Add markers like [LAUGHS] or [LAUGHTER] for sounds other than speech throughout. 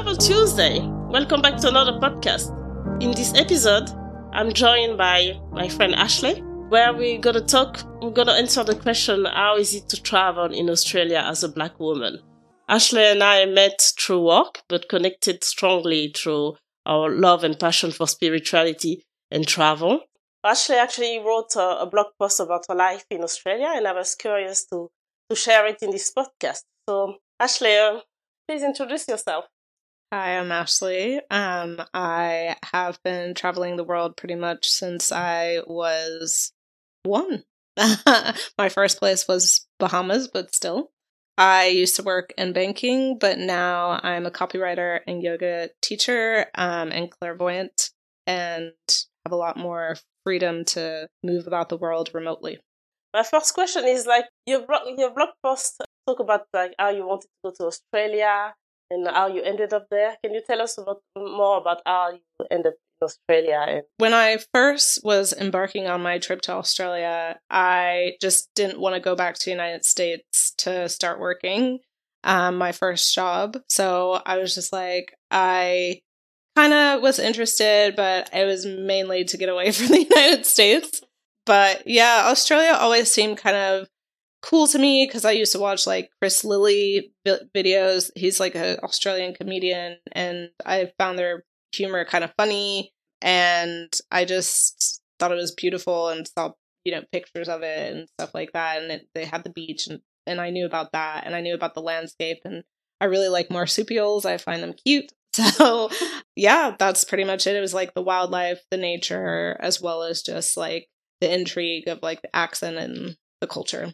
Travel Tuesday. Welcome back to another podcast. In this episode, I'm joined by my friend Ashley, where we're gonna talk, we're gonna answer the question how is it to travel in Australia as a black woman? Ashley and I met through work, but connected strongly through our love and passion for spirituality and travel. Ashley actually wrote a, a blog post about her life in Australia, and I was curious to, to share it in this podcast. So, Ashley, uh, please introduce yourself. Hi, I'm Ashley. Um, I have been traveling the world pretty much since I was one. [LAUGHS] My first place was Bahamas, but still. I used to work in banking, but now I'm a copywriter and yoga teacher um, and clairvoyant and have a lot more freedom to move about the world remotely. My first question is like your your blog post talk about like how you wanted to go to Australia and how you ended up there. Can you tell us about, more about how you ended up in Australia? And- when I first was embarking on my trip to Australia, I just didn't want to go back to the United States to start working um, my first job. So I was just like, I kind of was interested, but it was mainly to get away [LAUGHS] from the United States. But yeah, Australia always seemed kind of cool to me because I used to watch like Chris Lilley videos. He's like an Australian comedian, and I found their humor kind of funny. And I just thought it was beautiful and saw you know pictures of it and stuff like that. And it, they had the beach, and and I knew about that, and I knew about the landscape, and I really like marsupials. I find them cute. [LAUGHS] So yeah, that's pretty much it. It was like the wildlife, the nature, as well as just like the intrigue of like the accent and the culture.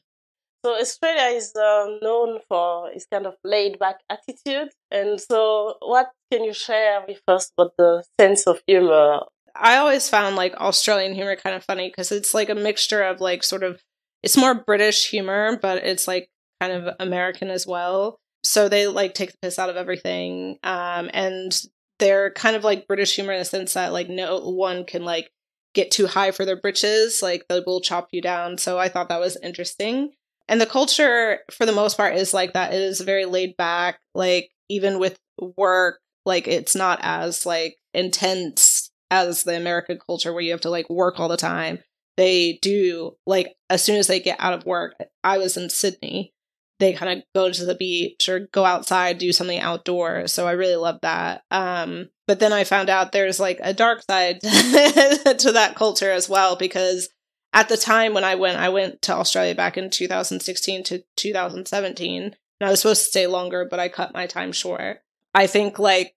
So Australia is uh, known for its kind of laid back attitude. And so what can you share with us about the sense of humor? I always found like Australian humor kind of funny because it's like a mixture of like sort of it's more British humor, but it's like kind of American as well. So they like take the piss out of everything. Um, and they're kind of like British humor in the sense that like no one can like get too high for their britches, like they will chop you down. So I thought that was interesting. And the culture, for the most part, is like that. It is very laid back. Like even with work, like it's not as like intense as the American culture where you have to like work all the time. They do like as soon as they get out of work. I was in Sydney. They kind of go to the beach or go outside, do something outdoors. So I really love that. Um, but then I found out there's like a dark side [LAUGHS] to that culture as well because at the time when I went, I went to Australia back in 2016 to 2017. And I was supposed to stay longer, but I cut my time short. I think like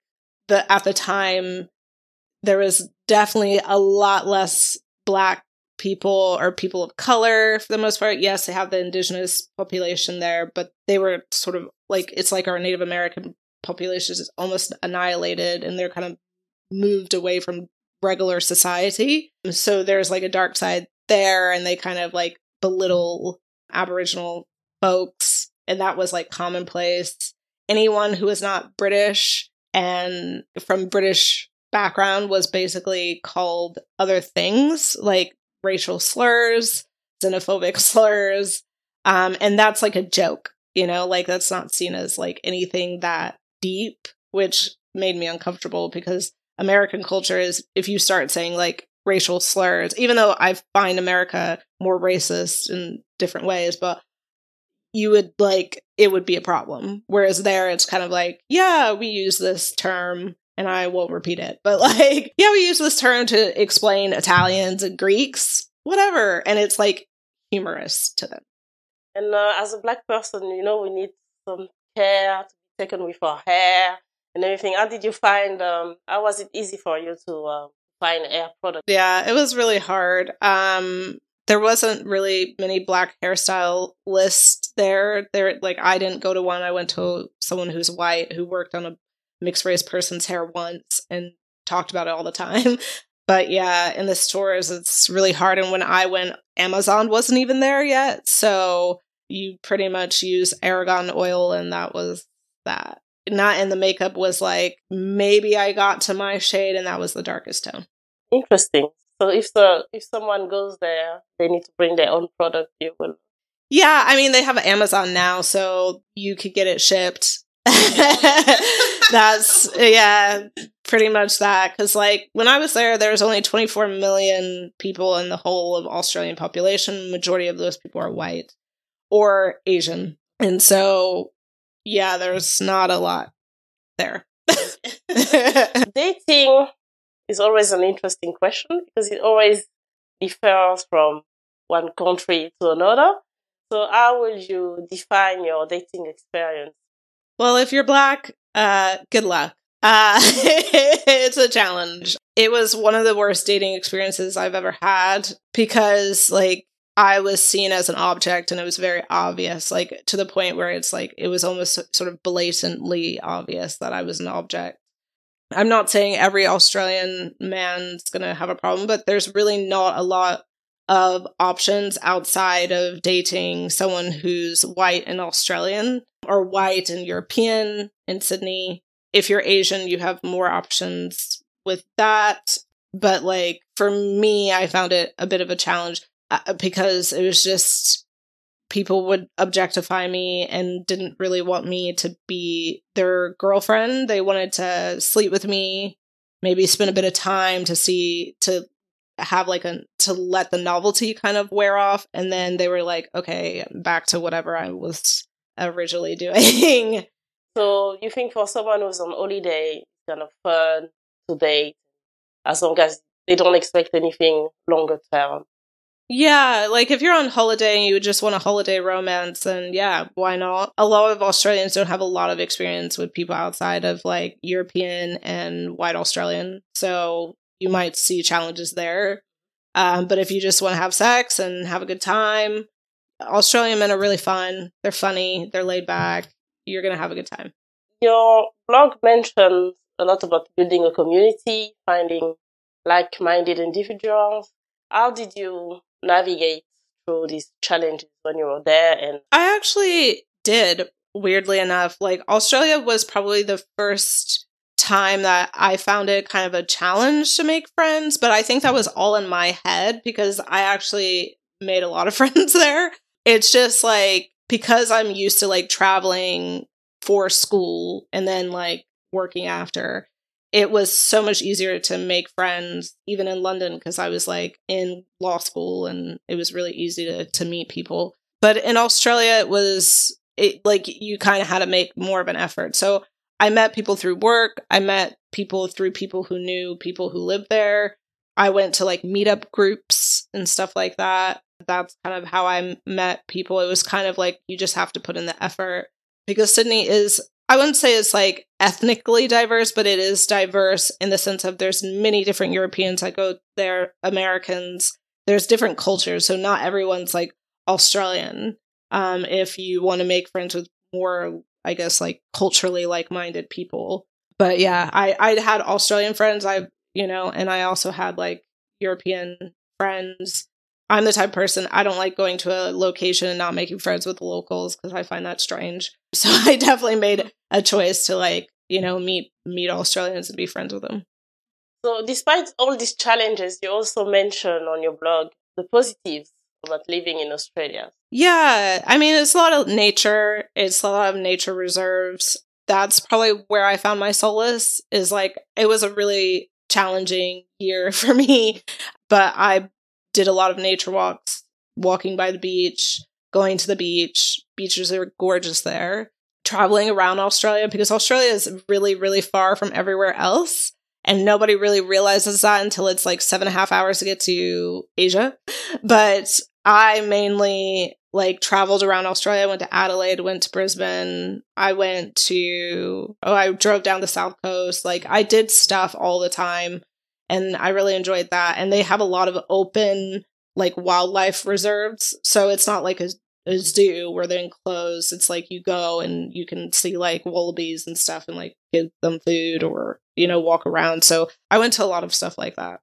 the at the time there was definitely a lot less black people or people of color for the most part. Yes, they have the indigenous population there, but they were sort of like it's like our Native American population is almost annihilated and they're kind of moved away from regular society. So there's like a dark side there and they kind of like belittle Aboriginal folks. And that was like commonplace. Anyone who was not British and from British background was basically called other things like racial slurs, xenophobic [LAUGHS] slurs. Um, and that's like a joke, you know, like that's not seen as like anything that deep, which made me uncomfortable because American culture is if you start saying like racial slurs, even though I find America more racist in different ways, but you would like it would be a problem. Whereas there it's kind of like, yeah, we use this term and I won't repeat it, but [LAUGHS] like, yeah, we use this term to explain Italians and Greeks, whatever. And it's like humorous to them. And uh, as a black person, you know, we need some care to be taken with our hair and everything. How did you find, um, how was it easy for you to uh, find hair products. Yeah, it was really hard. Um, there wasn't really many black hairstyle lists there. There, like I didn't go to one. I went to someone who's white who worked on a mixed race person's hair once and talked about it all the time. [LAUGHS] But yeah, in the stores, it's really hard. And when I went, Amazon wasn't even there yet. So you pretty much use argan oil, and that was that not in the makeup was like maybe I got to my shade and that was the darkest tone. Interesting. So if the if someone goes there, they need to bring their own product. You will. Yeah, I mean they have Amazon now, so you could get it shipped. [LAUGHS] That's yeah, pretty much that. Because like when I was there, there was only 24 million people in the whole of Australian population. Majority of those people are white or Asian, and so yeah, there's not a lot there. [LAUGHS] Dating is always an interesting question because it always differs from one country to another. So, how will you define your dating experience? Well, if you're black, uh, good luck. Uh, [LAUGHS] it's a challenge. It was one of the worst dating experiences I've ever had because, like, I was seen as an object and it was very obvious, like, to the point where it's like, it was almost sort of blatantly obvious that I was an object. I'm not saying every Australian man's going to have a problem, but there's really not a lot of options outside of dating someone who's white and Australian or white and European in Sydney. If you're Asian, you have more options with that. But like for me, I found it a bit of a challenge Uh, because it was just people would objectify me and didn't really want me to be their girlfriend. They wanted to sleep with me, maybe spend a bit of time to see to have like a to let the novelty kind of wear off. And then they were like okay back to whatever i was originally [LAUGHS] doing. So you think for someone who's on holiday kind of fun to date as long as they don't expect anything longer term yeah, like if you're on holiday and you just want a holiday romance, then yeah, why not? A lot of Australians don't have a lot of experience with people outside of like European and white Australian. So you might see challenges there. Um, but if you just want to have sex and have a good time, Australian men are really fun. They're funny. They're laid back. You're gonna have a good time. Your blog mentions a lot about building a community, finding like-minded individuals. How did you navigate through these challenges when you were there? And I actually did. Weirdly enough, like Australia was probably the first time that I found it kind of a challenge to make friends, but I think that was all in my head because I actually made a lot of [LAUGHS] friends there. It's just like because I'm used to like traveling for school and then like working after, it was so much easier to make friends even in London because I was like in law school and it was really easy to to meet people. But in Australia it was it like you kind of had to make more of an effort. So I met people through work. I met people through people who knew people who lived there. I went to like meetup groups and stuff like that. That's kind of how I met people. It was kind of like you just have to put in the effort because Sydney is, I wouldn't say it's like ethnically diverse, but it is diverse in the sense of there's many different Europeans that go there, Americans. There's different cultures. So not everyone's like Australian. Um, if you want to make friends with more I guess like culturally like minded people. But yeah, I I had Australian friends. I you know, and I also had like European friends. I'm the type person I don't like going to a location and not making friends with the locals because I find that strange. [LAUGHS] So I definitely made a choice to like you know meet meet Australians and be friends with them. So despite all these challenges, you also mention on your blog the positives about living in Australia. Yeah, I mean, it's a lot of nature. It's a lot of nature reserves. That's probably where I found my solace. Is like it was a really challenging year [LAUGHS] for me, but I did a lot of nature walks, walking by the beach, going to the beach. Beaches are gorgeous there. Traveling around Australia because Australia is really, really far from everywhere else. And nobody really realizes that until it's like seven and a half hours to get to Asia. But I mainly like traveled around Australia. Went to Adelaide, went to Brisbane. I went to, oh, I drove down the South Coast. Like I did stuff all the time and I really enjoyed that. And they have a lot of open, like wildlife reserves. So it's not like a, zoo where they're enclosed. It's like you go and you can see like wallabies and stuff and like give them food or, you know, walk around. So I went to a lot of stuff like that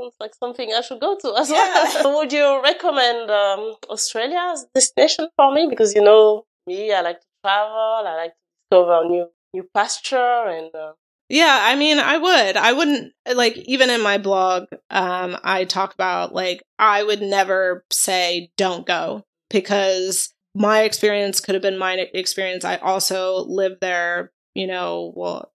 sounds like something I should go to as yeah. well. [LAUGHS] Would you recommend um, Australia as a destination for me? Because you know me, I like to travel. I like to discover new new pasture and. Uh... yeah, I mean, I would. I wouldn't like even in my blog. Um, I talk about like I would never say don't go because my experience could have been my experience. I also lived there. You know, well,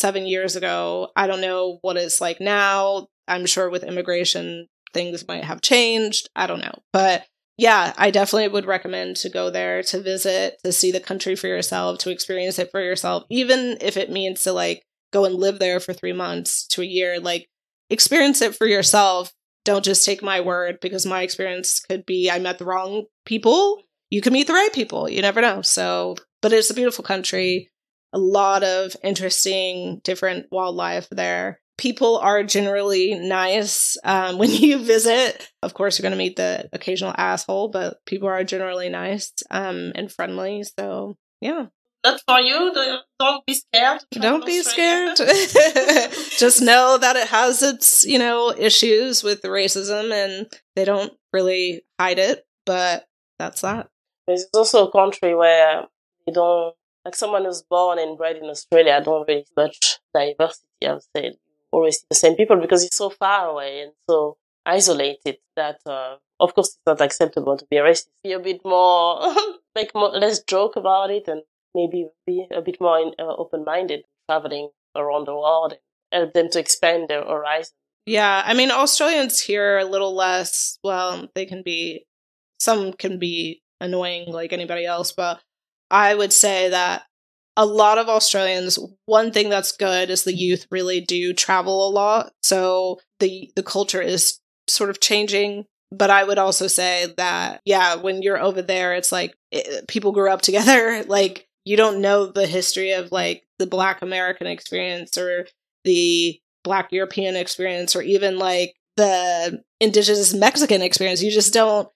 seven years ago. I don't know what it's like now. I'm sure with immigration, things might have changed. I don't know. But yeah, I definitely would recommend to go there to visit, to see the country for yourself, to experience it for yourself, even if it means to like go and live there for three months to a year. Like, experience it for yourself. Don't just take my word because my experience could be I met the wrong people. You can meet the right people. You never know. So, but it's a beautiful country. A lot of interesting, different wildlife there people are generally nice um, [LAUGHS] when you visit. Of course, you're going to meet the occasional asshole, but people are generally nice um, and friendly. So, yeah. Not for you. Don't be scared. Don't be scared. [LAUGHS] [LAUGHS] Just know that it has its, you know, issues with racism and they don't really hide it, but that's that. It's also a country where you don't, like someone who's born and bred in Australia, don't really much diversity, I would say always see the same people because it's so far away and so isolated that uh, of course it's not acceptable to be racist. Be a bit more, [LAUGHS] make more, less joke about it and maybe be a bit more uh, open-minded traveling around the world and help them to expand their horizon. Yeah, I mean Australians here are a little less. Well, they can be. Some can be annoying like anybody else, but I would say that a lot of Australians, one thing that's good is the youth really do travel a lot. So the the culture is sort of changing. But I would also say that, yeah, when you're over there, it's like it, people grew up together. [LAUGHS] Like you don't know the history of like the Black American experience or the Black European experience or even like the indigenous Mexican experience. You just don't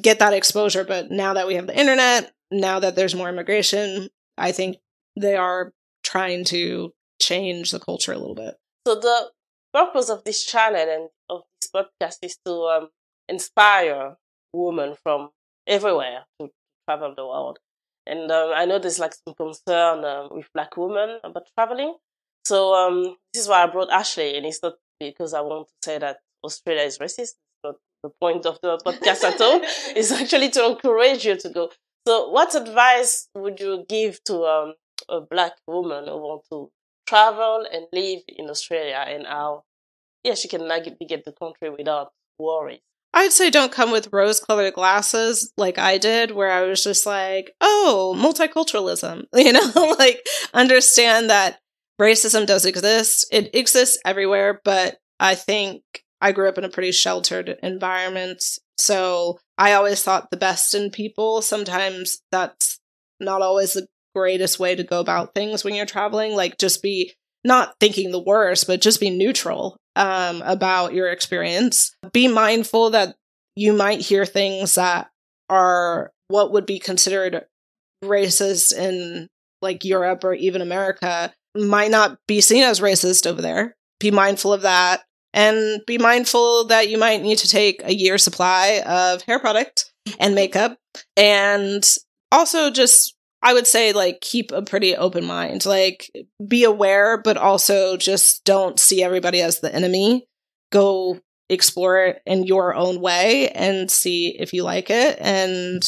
get that exposure. But now that we have the internet, now that there's more immigration, I think they are trying to change the culture a little bit. So the purpose of this channel and of this podcast is to um, inspire women from everywhere to travel the world. And um, I know there's like some concern um, with black women about traveling. So um, this is why I brought Ashley, and it's not because I want to say that Australia is racist. It's not the point of the podcast at all. [LAUGHS] It's actually to encourage you to go. So, what advice would you give to um, a black woman who wants to travel and live in Australia and how yeah she can navigate the country without worries. I'd say don't come with rose colored glasses like I did, where I was just like, oh, multiculturalism. [LAUGHS] You know, [LAUGHS] like understand that racism does exist. It exists everywhere, but I think I grew up in a pretty sheltered environment. So I always thought the best in people. Sometimes that's not always the greatest way to go about things when you're traveling. Like, just be not thinking the worst, but just be neutral um, about your experience. Be mindful that you might hear things that are what would be considered racist in like Europe or even America might not be seen as racist over there. Be mindful of that and be mindful that you might need to take a year supply of hair product and makeup and also just I would say like keep a pretty open mind. Like be aware, but also just don't see everybody as the enemy. Go explore it in your own way and see if you like it. And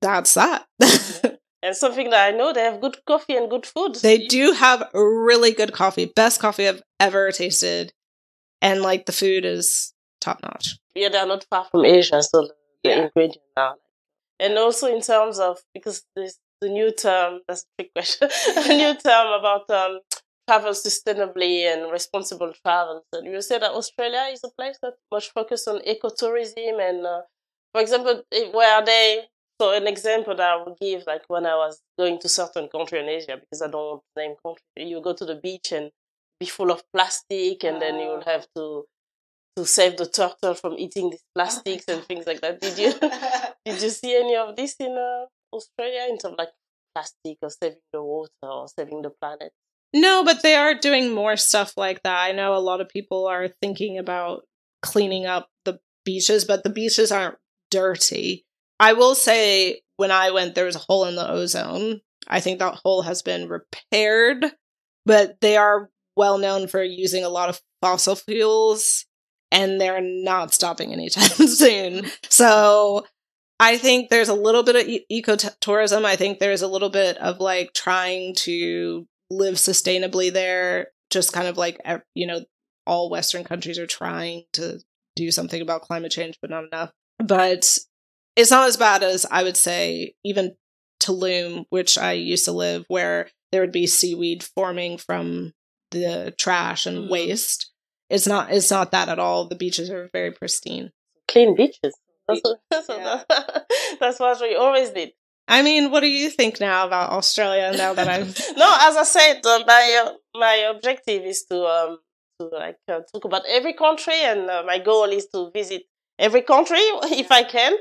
that's that. [LAUGHS] and something that I know they have good coffee and good food. They do have really good coffee. Best coffee I've ever tasted. And like the food is top notch. Yeah, they're not far from Asia, so the yeah. ingredient now. And also in terms of because this the new term, that's a trick question, [LAUGHS] a new term about um, travel sustainably and responsible travel. And you say that Australia is a place that much focused on ecotourism and, uh, for example, where they, so an example that I would give, like when I was going to certain country in Asia, because I don't want to name country, you go to the beach and be full of plastic and then you will have to to save the turtle from eating these plastics and things like that. Did you [LAUGHS] did you see any of this in uh, Australia in terms of like plastic or saving the water or saving the planet? No, but they are doing more stuff like that. I know a lot of people are thinking about cleaning up the beaches, but the beaches aren't dirty. I will say when I went, there was a hole in the ozone. I think that hole has been repaired, but they are well known for using a lot of fossil fuels and they're not stopping anytime [LAUGHS] soon. So I think there's a little bit of e- ecotourism. I think there's a little bit of like trying to live sustainably there just kind of like you know all Western countries are trying to do something about climate change, but not enough. But it's not as bad as I would say even Tulum, which I used to live, where there would be seaweed forming from the trash and mm. waste. It's not. It's not that at all. The beaches are very pristine. Clean beaches. [LAUGHS] That's, what, yeah. [LAUGHS] that's what we always did. I mean, what do you think now about Australia now that I'm? [LAUGHS] no, as I said, uh, my uh, my objective is to um to like uh, talk about every country, and uh, my goal is to visit every country if I can.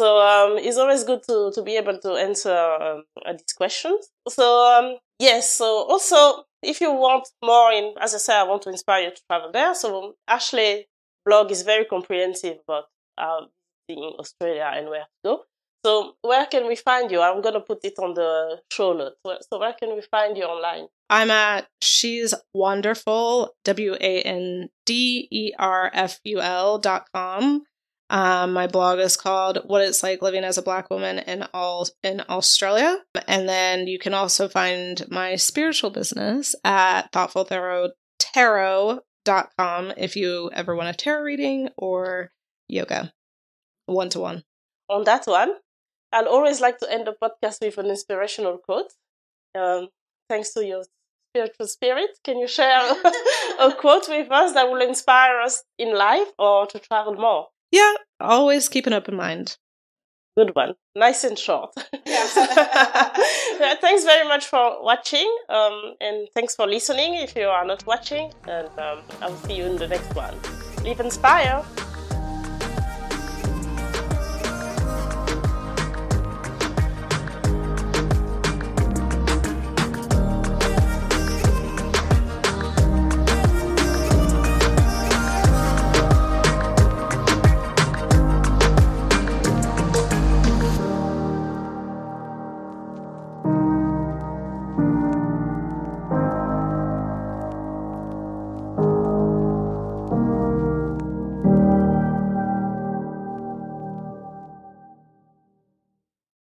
So um, it's always good to to be able to answer um, uh, these questions. So um, yes, so also if you want more in, as I said, I want to inspire you to travel there. So Ashley blog is very comprehensive about uh, in Australia and where to go. So where can we find you? I'm gonna put it on the show notes. So where can we find you online? I'm at she's wanderful w a n d e r f u l dot com. Um, my blog is called "What It's Like Living as a Black Woman in all in Australia," and then you can also find my spiritual business at thoughtfultarot.com if you ever want a tarot reading or yoga one to one. On that one, I'll always like to end the podcast with an inspirational quote. Um, thanks to your spiritual spirit, can you share [LAUGHS] a quote with us that will inspire us in life or to travel more? Yeah, always keep an open mind. Good one. Nice and short. Yeah. [LAUGHS] thanks very much for watching. Um, and thanks for listening if you are not watching. And um, I'll see you in the next one. Live inspire.